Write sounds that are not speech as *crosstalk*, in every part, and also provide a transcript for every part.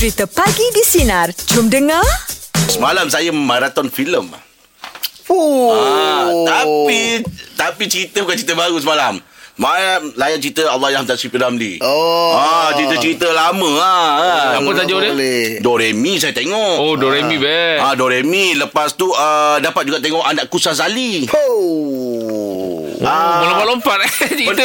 Cerita Pagi di Sinar. Jom dengar. Semalam saya maraton filem. Oh. Ah, tapi tapi cerita bukan cerita baru semalam. Malam layan cerita Allah yang Tasri Ramli. Oh. Ah, cerita-cerita lama ah. Apa tajuk dia? Boleh. Do Re Mi saya tengok. Oh, Doremi best. Ah, Do Re Mi lepas tu uh, dapat juga tengok anak Kusa Zali. Oh. Ah. Melompat-lompat eh. *laughs* cerita.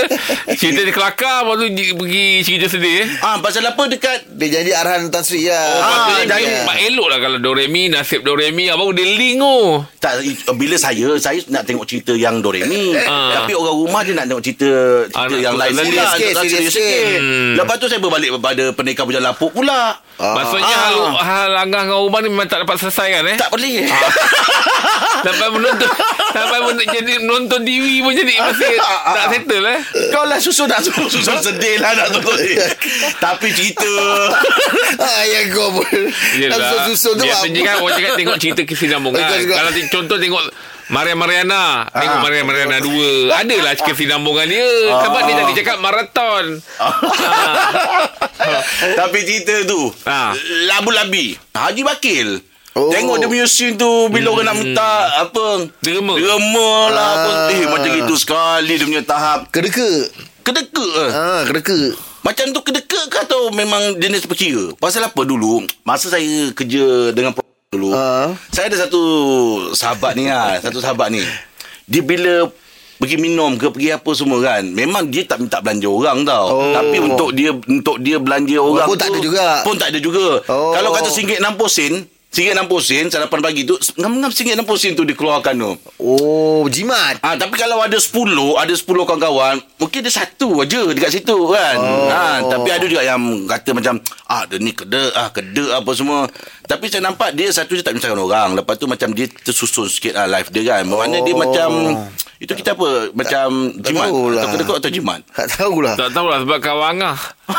cerita dia kelakar Lepas tu pergi cerita sedih eh. Ah, pasal apa dekat Dia jadi arahan Tan Sri lah. Oh, Ah, dia Mak elok lah kalau Doremi Nasib Doremi Abang dia link oh. tak bila saya saya nak tengok cerita yang Do Re Mi. Ah. Tapi orang rumah dia nak tengok cerita cerita Anak yang lain pula. Serius sikit, Ah, serius sikit. Hmm. Lepas tu saya berbalik pada Pendekar Bujang Lapuk pula. Maksudnya Ah. hal, hal langah dengan rumah ni Memang tak dapat selesai kan eh Tak boleh. *laughs* Sampai menonton Sampai men- jadi menonton TV pun jadi Masih *laughs* tak settle eh Kau lah susun nak susun, susun sedih lah nak susun *laughs* Tapi cerita *laughs* Ah, yang kau pun. Yelah. Susun-susun tu. Biasanya kan orang cakap tengok cerita kesinambungan. Kalau contoh tengok Maria Mariana Tengok Ah. Maria Mariana 2 Adalah kesinambungan dia Sebab dia tadi cakap maraton Tapi cerita tu Ah. Labu-labi Haji Bakil Oh. Tengok dia punya scene tu Bila orang nak minta Apa Derma. Derma lah apa. Eh macam itu sekali Dia punya tahap Kedeka. Kedeka eh. Ah, kedeka. Macam tu kedeka ke Atau memang jenis perkira Pasal apa dulu Masa saya kerja Dengan pro- dulu Ah. Saya ada satu Sahabat ni lah *laughs* Satu sahabat ni Dia bila Pergi minum ke Pergi apa semua kan Memang dia tak minta belanja orang tau Oh. Tapi untuk dia Untuk dia belanja orang pun tak tu, ada juga. Pun tak ada juga Oh. Kalau kata RM1.60 sen RM1.60 sen Sarapan pagi tu Ngam-ngam RM1.60 sen tu Dikeluarkan tu Oh, jimat. Ah, tapi kalau ada 10, ada 10 kawan-kawan, mungkin dia satu aja dekat situ kan. Oh. Ah, tapi ada juga yang kata macam ah dia ni keda ah keda apa semua. Tapi saya nampak dia satu je tak menyusahkan orang. Lepas tu macam dia tersusun sikit lah life dia kan. Bermakna dia Oh. macam itu kita apa? Macam tak jimat tahulah. atau kedekut atau jimat. Tak tahulah. Tak tahulah sebab kawan Angah *laughs*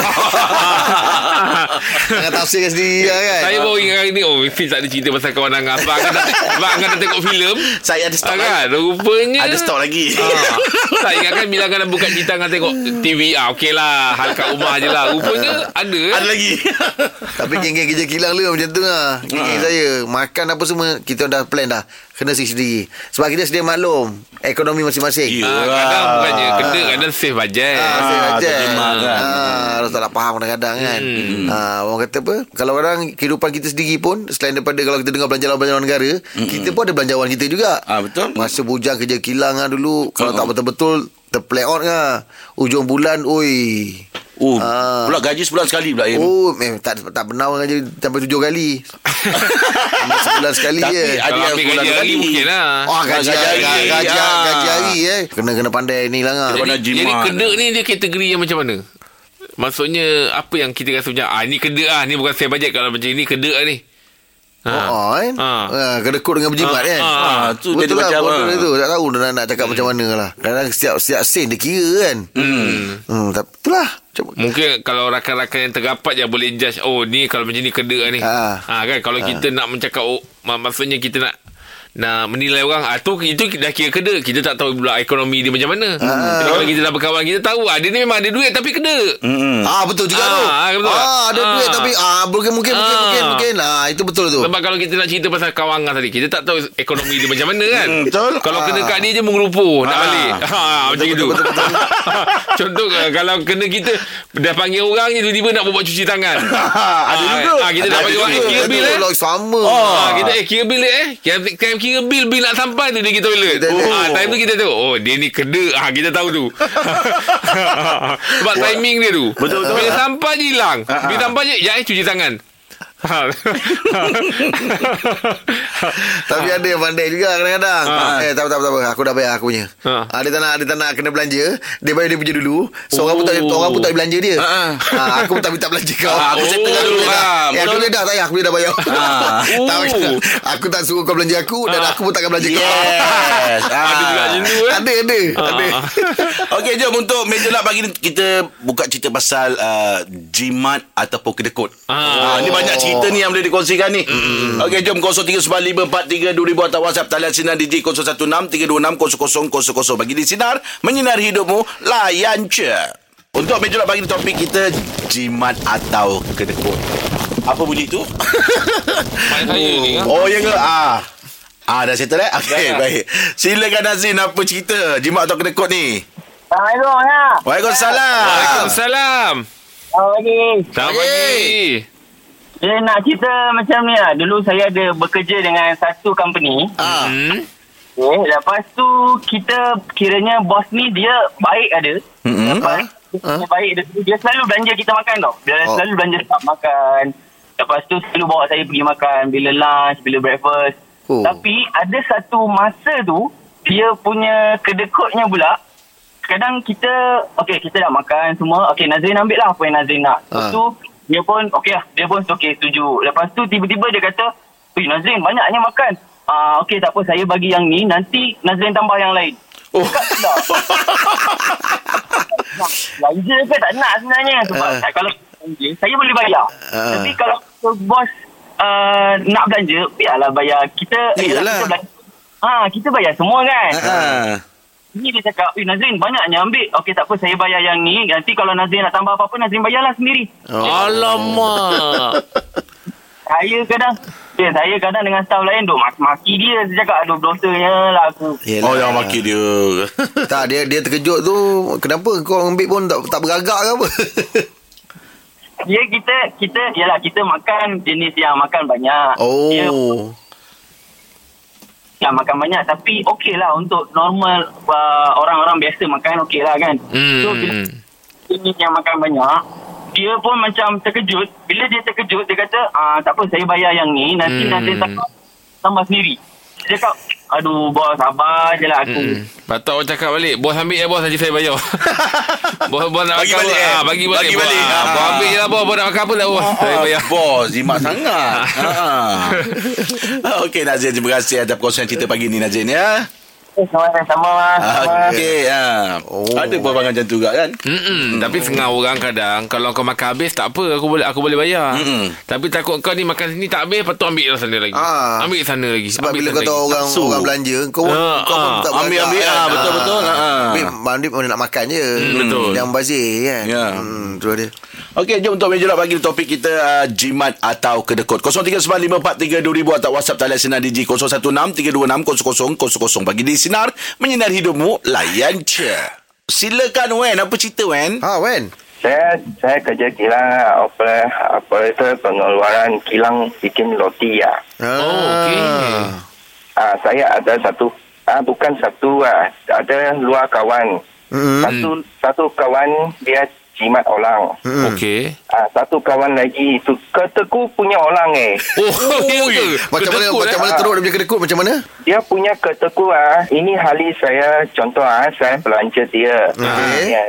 Jangan tafsirkan sendiri lah kan. Saya baru ingat hari ni Oh Fiz tak ada cerita pasal kawan Angah Sebab Angah dah, *laughs* sebab Angah dah tengok filem Saya ada stok Ah, lagi. kan Rupanya Ada stok lagi. Ah, tak ingatkan bila Angah dah buka cerita Angah tengok TV ah, Okey lah Hal kat rumah je lah Rupanya ada eh? Ada lagi. *laughs* Tapi geng-geng kerja kilang lu macam tu lah. Geng-geng Ha. saya. Makan apa semua. Kita dah plan dah. Kena sendiri. Sebab kita sedia maklum. Ekonomi masing-masing. Ya. Ah, kadang bukannya Kena kadang save budget Ah, Ah, saya aja. terjemah kan. Ah, orang tak faham kadang-kadang kan. Ah, orang kata apa? Kalau orang kehidupan kita sendiri pun selain daripada kalau kita dengar belanjawan-belanjawan negara, kita pun ada belanjawan kita juga. Ah, betul. Masa bujang kerja kilang lah dulu, kalau tak betul-betul terplay out lah. Ujung bulan, oi. Oh, Ah. pula gaji sebulan sekali pula Im. Oh, memang tak tak benar orang kerja sampai tujuh kali. *laughs* Sebulan sekali Tapi je. ada Kalau yang ambil sebulan gaji hari sekali. mungkin lah Oh, gaji, gaji gaji, hari. gaji, gaji, Ah. gaji hari eh. Kena kena pandai ni lah. Jadi- Jadi, Mana jimat. jadi kedek ni dia kategori yang macam mana? Maksudnya apa yang kita rasa macam ah ni kedek ah ni bukan save budget kalau macam ni kedek lah ni. Oh, oh kan? Ha. Ha. kena kod dengan berjimat Ha, kan? ha, Ah, tu Betul jadi lah, macam bodoh ah. itu. Tak tahu nak, nak cakap macam mana lah. Kadang-kadang setiap, setiap sen dia kira kan? Hmm. hmm tapi itulah. Coba. Mungkin kalau rakan-rakan yang terrapat je boleh judge oh ni kalau macam ni lah ni. Ha. Ha. kan kalau kita nak mencakap oh mak- maksudnya kita nak nak menilai orang ah tu itu dah kira kedek kita tak tahu pula ekonomi dia macam mana. Tapi kalau kita dah berkawan kita tahu ah dia ni memang ada duit tapi kedek. Hmm. Ah betul juga Ah, tu. ah, betul tak? Ah ada Ah. duit tapi ah mungkin mungkin mungkin Ah. mungkin mungkin. Ah itu betul tu. Sebab kalau kita nak cerita pasal kawangan tadi Kita tak tahu ekonomi dia macam mana kan Hmm, betul. Kalau Ah. kena kat dia je mengerupuh Tak Ah. balik ha, Macam itu *laughs* Contoh eh, kalau kena kita Dah panggil orang je Tiba-tiba nak buat cuci tangan *laughs* Ada Ah, juga. ah, Kita dah panggil orang Eh kira bil eh sama. Ah, kita eh kira bil eh Kira, kira bil Bil nak sampai tu Dia pergi toilet. Kita- ah, Time tu kita tahu Oh dia ni keda ah, Kita tahu tu. *laughs* Sebab timing dia tu. Betul, betul. Bila sampai hilang. Bila sampai je Ya cuci tangan Ha. *laughs* Tapi ada yang pandai juga kadang-kadang. Ha. Eh tak apa tak apa, tak apa. Aku dah bayar aku punya. Ha. Ha. Dia tak nak dia tak nak kena belanja. Dia bayar dia punya dulu. So orang pun tak Oh. orang pun tak belanja dia. Ha, ha. Ha. aku pun tak minta belanja kau. Ah, aku Oh, settlekan dulu lah. Eh, aku dia dah tak payah Aku dah bayar Ah. *laughs* Tak Oh. payah. Aku tak suruh kau belanja aku Dan Ah. aku pun takkan belanja kau Yes. Ada juga macam tu eh Ada ada Ada Ah. *laughs* Okey, jom untuk meja lap pagi ni kita buka cerita pasal uh, jimat ataupun kedekut. Ah. Ah, ni banyak cerita ni yang boleh dikongsikan ni. Mm. Okey, jom 0395432000 atau WhatsApp talian sinar di 0163260000 bagi di sinar menyinari hidupmu layan je. Untuk meja pagi ni topik kita jimat atau kedekut. Apa bunyi tu? *laughs* Mak saya ni kan. oh ya ke? Ah. Ah dah settle eh? Okey, Dah. baik. Silakan Nazrin apa cerita jimat atau kedekut ni? Assalamualaikum ya. Waalaikumsalam. Waalaikumsalam. Selamat pagi. Selamat pagi. Saya nak cerita macam ni lah. Dulu saya ada bekerja dengan satu company. Ah. Hmm. Okay. Lepas tu kita kiranya bos ni dia baik ada. Mm-mm. Lepas Ah. dia baik dia, dia selalu belanja kita makan tau. Dia Oh. selalu belanja tak makan. Lepas tu selalu bawa saya pergi makan bila lunch, bila breakfast. Oh. Tapi ada satu masa tu dia punya kedekutnya pula kadang kita okey kita dah makan semua okey Nazrin ambil lah apa yang Nazrin nak lepas tu dia pun okey lah dia pun okey setuju lepas tu tiba-tiba dia kata Ui Nazrin banyaknya makan ah okey tak apa saya bagi yang ni nanti Nazrin tambah yang lain Oh. Belanja *laughs* ke tak nak sebenarnya sebab Ah. kalau belanja saya boleh bayar Ah. tapi kalau bos uh, nak belanja biarlah bayar kita Iyalah. kita belanja Ha, kita bayar semua kan. Ah. Ni dia cakap, eh Nazrin banyaknya ambil. Okey tak apa saya bayar yang ni. Nanti kalau Nazrin nak tambah apa-apa, Nazrin bayarlah sendiri. Oh. Alamak. *laughs* Saya kadang, ya, saya kadang dengan staff lain duk maki dia. Saya cakap, aduh dosanya lah aku. Yelah. Oh yang maki dia. *laughs* Tak dia dia terkejut tu kenapa kau ambil pun tak tak beragak ke apa? *laughs* Ya kita, kita, yalah kita makan jenis yang makan banyak. Dia yang makan banyak. Tapi okey lah untuk normal uh, orang-orang biasa makan okey lah kan. So bila Hmm. jenis yang makan banyak dia pun macam terkejut bila dia terkejut dia kata ah tak apa saya bayar yang ni nanti Hmm. hmm. nanti tambah, tambah sendiri dia cakap aduh bos sabar je lah aku Hmm. Patut orang cakap balik Bos ambil ya bos Nanti saya bayar *laughs* Bos, bos nak Bagi makan balik, apa? eh? ah, Bagi balik Bagi bos. balik. Ah, Bos Ah. ambil je lah bos Bos nak makan apa tak bos Saya bayar Bos, jimat sangat. ha. *laughs* Okey Nazrin, terima kasih atas perkongsian cerita pagi ni Nazrin ya. Sama sama Okey. Ha. Oh. Ada perbincangan macam tu juga kan? Mm-mm. Tapi setengah orang kadang Kalau kau makan habis Tak apa Aku boleh aku boleh bayar Mm-mm. Tapi takut kau ni makan sini Tak habis Lepas tu ambil lah sana lagi Ah. Ambil sana lagi Sebab ambil bila kau tahu lagi. orang Nafsu. orang belanja kau pun Ah, kau pun ah. tak Ambil, ambil. kan? Ah, betul, betul. Ah. Ambil mandi pun nak makan je. Hmm, betul. Yang bazir kan. Ya. Hmm, tu dia. Okey, jom untuk meja pagi topik kita uh, jimat atau kedekut. 0395432000 atau WhatsApp talian sinar DJ 0163260000 pagi di sinar menyinar hidupmu layan je. Silakan Wen, apa cerita Wen? Ha Wen. Saya saya kerja kilang operator, operator pengeluaran kilang bikin roti ya. Ah. Oh okey Ah, saya ada satu ah bukan satu ah, ada dua kawan. Hmm. Satu satu kawan dia jimat orang. Hmm. Okey Ah, satu kawan lagi itu keteku punya orang eh. *laughs* Oh, ya ke? Macam mana Kedekut, macam eh? mana teruk dia punya kedekut macam mana? Dia punya keteku ah, ini hari saya contoh ah, saya belanja dia. Okey. Ya,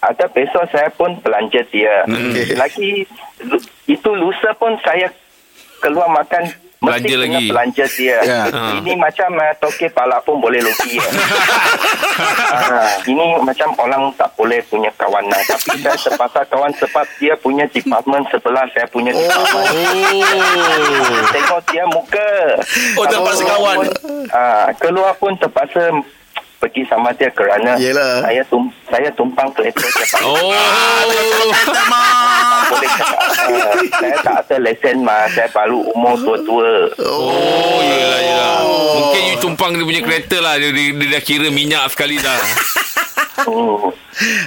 ada besok saya pun belanja dia. Okey. Lagi lu- itu lusa pun saya keluar makan Belanja lagi. belanja dia. Ha. Ini macam uh, toke pala pun boleh loki. ya. *laughs* Ah, ini macam orang tak boleh punya kawan lah. Tapi *laughs* saya terpaksa kawan sebab dia punya department sebelah saya punya department. Oh Tengok dia muka. Oh, terpaksa kawan. Ah, keluar pun terpaksa pergi sama dia kerana Yelah. saya tum saya tumpang kereta dia Oh. Ah, saya tak ada lesen mah. Saya baru umur tua-tua. Oh yelah yelah Mungkin you tumpang dia punya kereta lah Dia, dia, dia dah kira minyak sekali dah Oh.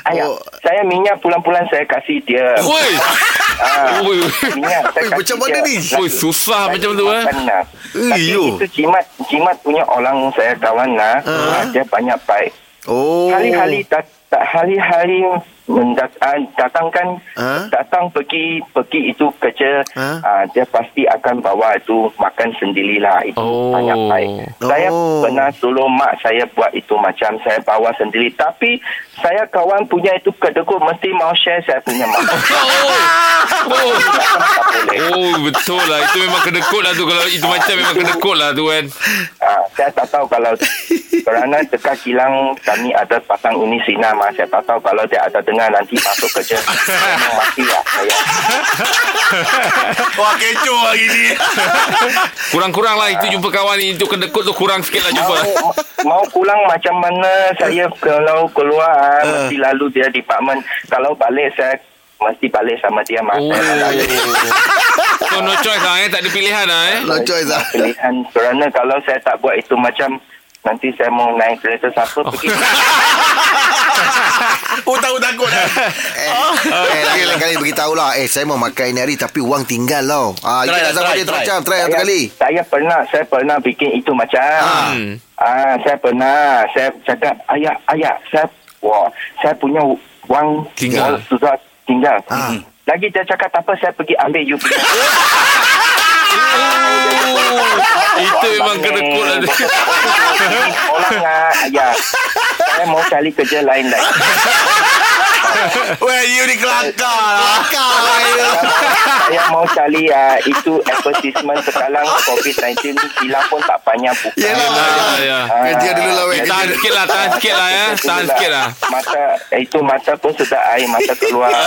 Ayah, Oh. saya minyak bulan-bulan saya kasih dia. Woi Ah, Oi. minyak saya Oi, kasih macam mana dia. ni? Lagi- Oi, susah lagi macam tu, eh. lah. Tapi yo. itu jimat jimat punya orang saya kawan lah. Ah. Ah, dia banyak baik. Oh. Hari-hari dat, dat, hari-hari mendat, ah, datangkan Ah. datang pergi pergi itu kerja Ah. ah, dia pasti akan bawa itu makan sendirilah itu Oh. banyak baik. Saya Oh. pernah tolong mak saya buat itu macam saya bawa sendiri tapi saya kawan punya itu kedekut mesti mau share saya punya makan. *laughs* Oh boleh. Oh betul lah Itu memang kedekut lah tu Kalau itu macam memang kedekut lah tu kan Ah, saya tak tahu kalau kerana dekat kilang kami ada pasang unit sinar mah saya tak tahu kalau dia ada dengar nanti masuk kerja. Memang mati lah saya. *laughs* Wah kecoh hari ni. Kurang-kurang lah Itu jumpa kawan Itu kedekut tu kurang sikit lah jumpa. Mau, mau pulang macam mana? Saya kalau keluar ah, mesti lalu dia department. Kalau balik saya mesti balik sama dia mak Oh. *laughs* So no choice lah eh? Tak ada pilihan lah eh? No choice lah. Pilihan. Kerana kalau saya tak buat itu macam nanti saya mau naik kereta siapa pergi *laughs* *laughs* Oh tahu takut dah Eh, eh lagi lain kali beritahu lah Eh saya mau makan ini hari Tapi wang tinggal tau ah, Try Kita lah, nak sama try, dia try. macam Try satu kali saya pernah saya pernah bikin itu macam Hmm. ah saya pernah saya cakap ayah ayah saya wah saya punya wang Tinggal. sudah tinggal Ah. lagi dia cakap tak apa saya pergi ambil you punya *laughs* Itu memang kedekut lah dia. Orang ah, ya. Saya mau cari kerja lain lagi. Well you ni kelakar lah. Saya mau cari uh, itu advertisement sekarang COVID-19 hilang pun tak banyak buka. Yelah Ah, ya. Kerja dulu lah weh. Tahan sikit lah Tahan sikit lah ya. Tahan sikit lah. Mata itu mata pun sudah air mata keluar. *laughs*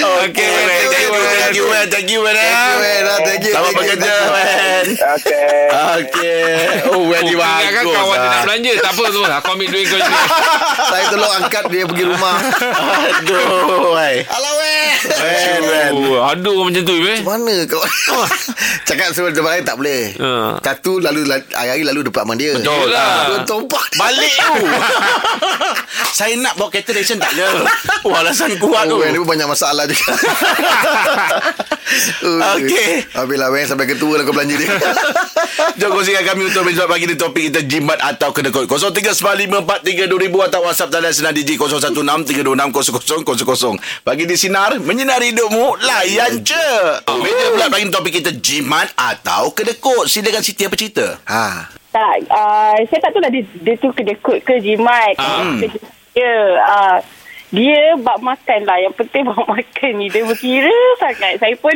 Okay man Thank you man Thank you man Thank you man Thank you, man. Ah, Thank you, Selamat thank you, bekerja man. Okay. Okay. Oh well Oh, ni ingatkan bagus kawan dia nak lah. belanja? Tak apa tu Aku ambil duit kau ni *laughs* Saya tolong angkat dia pergi rumah. Aduh Alah weh man Oh, Aduh orang macam tu eh Mana kau? Cakap sebelum tempat lain tak boleh. Ha. Satu lalu Hari-hari lalu department dia. Betul lah. Dua tompak. Balik tu. *laughs* Saya nak bawa kereta ration tak ada. Oh alasan kuat tu. Oh, Wen, dia pun banyak masalah juga. *laughs* Okey. Habislah Wen sampai ketua lah kau belanja dia. *laughs* Jom kongsikan kami untuk menjawab pagi ni topik kita jimat atau kedekut 0395432000 atau WhatsApp talian senang DJ 0163260000 Pagi di Sinar Menyinari hidupmu Layan je Meja pula pagi ni topik kita jimat atau kedekut Silakan Siti apa cerita ha. Tak, uh, saya tak tahu lah dia, dia tu kedekut ke jimat. Ah. Ke dia, uh, dia bab makan lah. Yang penting *laughs* bab makan ni. Dia berkira sangat. Saya pun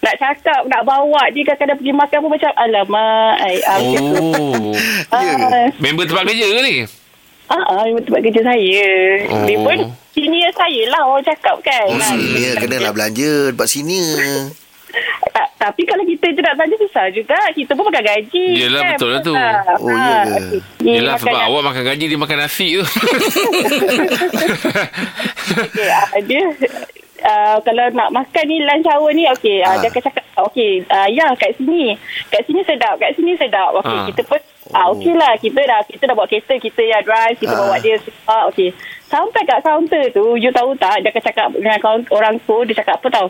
nak cakap, nak bawa dia kadang-kadang pergi makan pun macam, alamak. Ay, Oh *laughs* Ya ke? uh, Member tempat kerja ke ni Ah, uh, tempat kerja saya. Oh. Dia pun senior saya lah orang cakap kan. Oh, Ah, senior kena lah belanja Tempat senior *laughs* Ta- tapi kalau kita je nak belanja susah juga. Kita pun makan gaji. Yelah, betul lah tu. Oh, ya ke? okey. Dia Yelah sebab yang- awak makan gaji Dia makan nasi tu Okay, uh, dia uh, kalau nak makan ni lunch hour ni okey uh, Ah. dia akan cakap okey uh, ya kat sini kat sini sedap kat sini sedap okey Ah. kita pun ah okey lah kita dah kita dah bawa kereta kita yang drive kita Ah. bawa dia ah okey sampai kat kaunter tu you tahu tak dia akan cakap dengan orang tu dia cakap apa tahu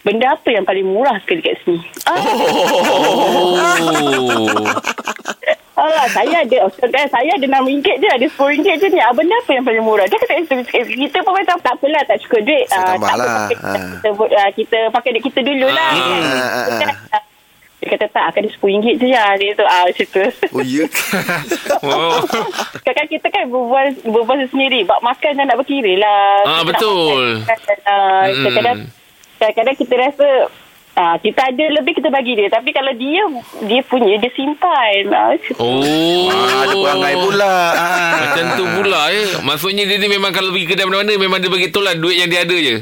benda apa yang paling murah sekali kat sini? Ah, Oh. *laughs* Ah, saya ada kan, saya ada RM6 je ada RM10 je ni. Ah, benda apa yang paling murah? Dia kata eh, kita pun macam tak apalah tak cukup duit. Ah, tambah tak apa, lah. pakai- Ah. kita, uh, kita pakai duit kita dulu lah. Ah, kan. ah, ah, ah. dia kata tak akan ada RM10 je lah. Dia tu ah macam tu Oh ya *laughs* Oh Kadang-kadang kita kan berbual berbual sendiri. Bab makan dan nak berkira lah. Ah, Kita nak betul. makan, ah, Mm-mm. kadang-kadang kadang-kadang kita rasa ah, kita ada lebih kita bagi dia tapi kalau dia dia punya dia simpan ah. Oh ah, Ada perangai pula ah. Macam tu pula eh Maksudnya dia ni memang Kalau pergi kedai mana-mana Memang dia bagi tahu lah Duit yang dia ada je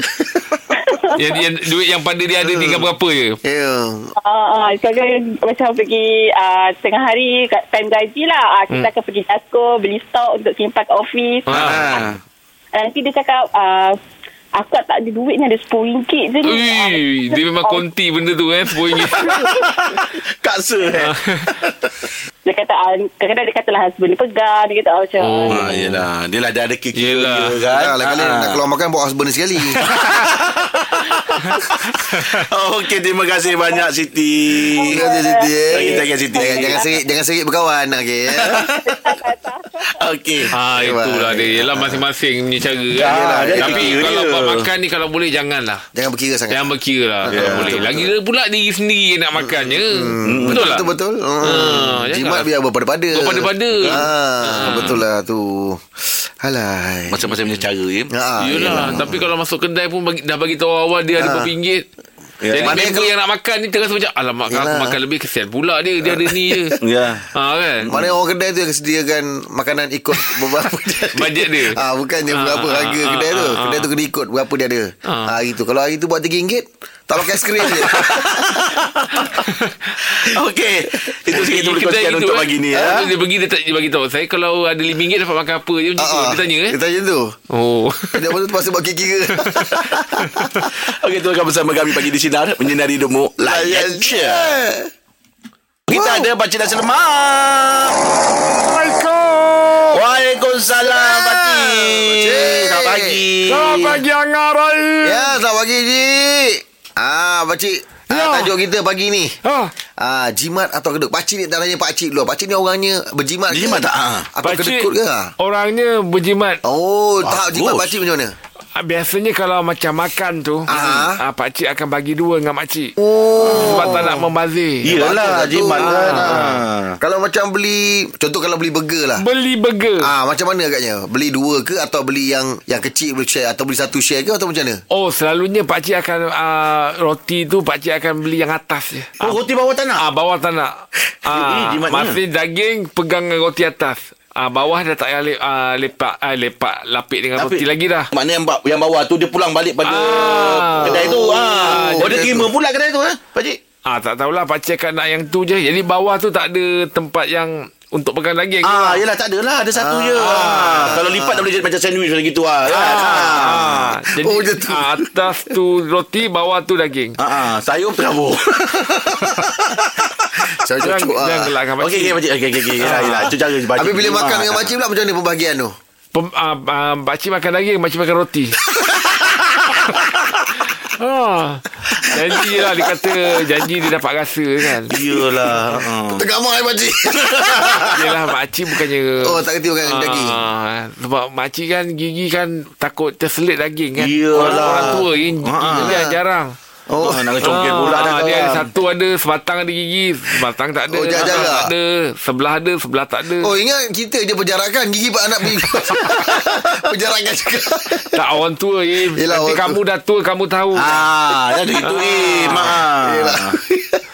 *laughs* yang, yang, Duit yang pada dia ada Tinggal berapa je Ya Ah, ah, kadang macam pergi ah, tengah hari kat time gaji lah. Ah, kita Hmm. akan pergi Jasco beli stok untuk simpan kat office. Ah. Nanti dia cakap ah, aku tak ada duit ni ada RM10 je ni. Ah, Ui, dia memang konti benda tu eh RM10 Kaksa *laughs* eh Dia kata ah, kadang-kadang dia kata lah husband dia pegang. Dia kata ah, macam Oh. Ah, yelah Dia lah dia ada kira-kira Yelah. dia kan lah kali Ah. nak keluar makan Bawa husband dia sekali *laughs* Okey terima kasih banyak Siti Terima kasih Siti eh. Lagi tangan Siti Jangan, jangan serik Jangan serik berkawan Okey ya. *laughs* Okey. Ah itulah dia. Yelah masing-masing punya cara kan. Yelah, dia Tapi kalau dia. buat makan ni Kalau boleh janganlah. Jangan berkira sangat. Jangan berkira lah Kalau Ya, boleh. betul, Lagi pula diri sendiri nak makannya. Hmm, Betul lah Betul betul. Ah, hmm. jangan. Jimat biar berpada-pada. Berpada-pada. ah, Betul lah tu. Halai. Macam-macam punya cara ya. Ah, Yelah Tapi kalau masuk kedai pun bagi, Dah bagi tahu awal Dia ada Ah. Berapa ringgit Jadi Mana member kalau- yang nak makan ni terasa macam alamak kalau aku makan lebih kesian pula dia dia ada ni je. *laughs* Ya. Ha kan? Mana orang kedai tu yang sediakan makanan ikut *laughs* beberapa dia. Bajet dia. Ah bukannya Ah, berapa ah, harga ah, kedai tu. ah, Kedai tu kena ikut berapa dia ada. Ah. Ah gitu. Kalau hari tu buat RM3 tak pakai skrin je. *laughs* Okey. Itu sikit kita boleh kongsikan untuk eh. pagi ni Ah, ya. Dia pergi dia, tak, dia bagi tahu saya kalau ada RM5 dapat makan apa je macam tu. Ah, ah. Dia tanya eh. Dia tanya tu. Oh. Dia pun terpaksa buat kira-kira. *laughs* Okey, teruskan bersama kami pagi di sinar menyinari hidupmu. Layan je. Kita ada Pakcik dan Selamat. Waalaikumsalam Pakcik. Selamat pagi. Selamat pagi Angarai. Ya, selamat pagi, Cik. Ah, Pakcik. Ya. Ah, tajuk kita pagi ni. Ha. Ah, jimat atau kedut? Pakcik ni tak tanya pakcik dulu. Pakcik ni orangnya berjimat ke? Berjimat tak? Ah. Atau kedekut ke? ah? orangnya berjimat. Oh, tahap jimat pakcik macam mana? Ah, Biasanya kalau macam makan tu Ah. ah, Pakcik akan bagi dua dengan makcik Oh. Sebab tak nak membazir lah tu. jimat kan. Ah. Ah. Kalau macam beli Contoh kalau beli burger lah Beli burger Ah macam mana agaknya? Beli dua ke atau beli yang yang kecil boleh share atau beli satu share ke atau macam mana? Oh selalunya pakcik akan uh, Roti tu pakcik akan beli yang atas je Oh, roti bawah tanah. Ah bawah. Eh, *laughs* Ah masih daging pegang roti atas. Ah bawah dah tak payah le, ah, lepak ah, lepak lapik dengan Lapik. roti lagi dah. Maknanya yang, yang bawah tu dia pulang balik pada Ah. kedai tu. Ah. Oh, dia terima pula kedai tu eh, Pakcik. Ah tak tahulah pakcik akan nak yang tu je. Jadi bawah tu tak ada tempat yang untuk pegang daging. Ah, yelah tak adalah ada satu je. Ah. Kalau lipat dah boleh jadi macam sandwich macam gitu ah. Kan? Ah. Ah, jadi Oh, tu. ah, atas tu roti, bawah tu daging. Ah, ah. sayur terabur. *laughs* Saya cocok jangan ah. gelakkan pakcik. Okey, okey. Okey, okey, okey. Yelah, yelah. Itu cara pakcik. Habis bila makan dengan makcik pula macam mana pembahagian tu? Pem, ah, ah, pakcik makan daging, makcik makan roti. *laughs* ah, janji lah dia kata janji dia dapat rasa kan. Iyalah. ah. Tergamak eh makcik. *laughs* Yelah makcik bukannya oh tak kerti makan daging. Ah, sebab makcik kan gigi kan takut terselit daging kan. Iyalah. Orang, orang tua gigi, gigi dia jarang. Oh, nak congkel pula dah Ah, dia ada kawan. satu ada sebatang ada gigi, sebatang tak ada. Oh, jaga-jaga. sebatang tak ada, sebelah ada, sebelah tak ada. Oh ingat kita je berjarakan Gigi pak anak pergi Berjarakan *laughs* juga Tak orang tua eh. Yelah, Nanti kamu dah tua kamu tahu. Ah, dah itu eh, mak. Yelah.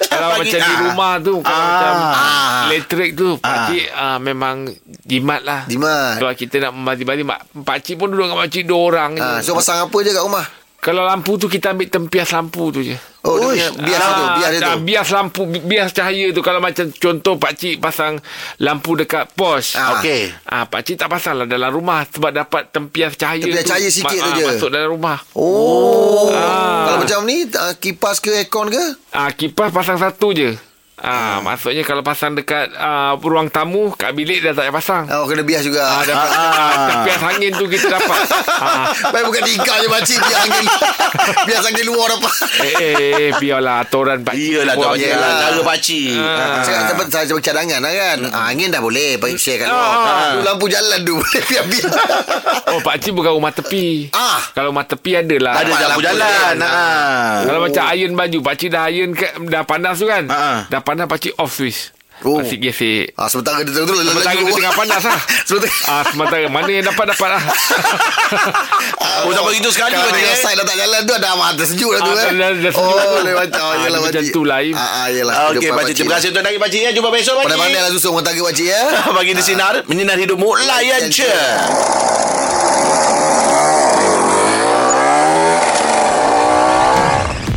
Kalau Pagi- macam di ah. rumah tu Kalau Ah. macam Ah. Elektrik tu Pakcik ah, memang Jimat lah Jimat. Kalau kita nak membazir-bazir Pakcik pun duduk dengan makcik Dua orang ha, je So pasang apa je kat rumah Kalau lampu tu Kita ambil tempias lampu tu je Oh Uish. bias tu Bias dia Ah, tu bias lampu bi- bias cahaya tu kalau macam contoh pak cik pasang lampu dekat pos Ah. Okey. ah pak cik tak pasang lah dalam rumah sebab dapat tempias cahaya Tempias tu cahaya sikit ma- tu ah, je. masuk dalam rumah Oh Ah. Kalau macam ni uh, Kipas ke aircon ke ah kipas pasang satu je Ah, maksudnya kalau pasang dekat ah, ruang tamu kat bilik dah tak payah pasang. Oh kena bias juga Ah, dapat ah, tempias angin tu kita dapat. *laughs* ah. Baik bukan tingkap je makcik Biar angin *laughs* Biar angin luar dapat Eh, eh, eh, biarlah atoran pak cik. Iyalah pakcik. yelah. lah. Cara pakcik. Ah. Saya sebab saya sebab cadangan lah kan. Ah, angin dah boleh bagi share kat luar. Ah. Tu lampu jalan tu *laughs* boleh biar-biar. Oh, pak cik bukan rumah tepi. Ah. Kalau rumah tepi adalah. Ada lampu lampu jalan. jalan. Ah. Kalau macam iron baju Pakcik dah iron ke, Dah panas tu kan Ha, ha. Dah panas pakcik off switch Oh. Pakcik gesek Ah, sementara dia terus Sementara dia tengah panas lah *laughs* Sementara ah, Sementara Mana yang dapat dapat lah *laughs* Oh, tak begitu sekali, Kalau tengok eh? side dah tak jalan tu Ada mata sejuk lah tu Ah, eh. dah- dah sejuk Oh, lah tu. boleh macam Ah, Yelah dia macam tu lah. Ah, ah, yelah Okey, Kehidupan pakcik. Terima kasih untuk hari pakcik. ya. Jumpa besok pakcik. Pandai-pandai lah susun rumah tangga pakcik ya *laughs* Pagi di sinar. Menyinar hidupmu. Layan je.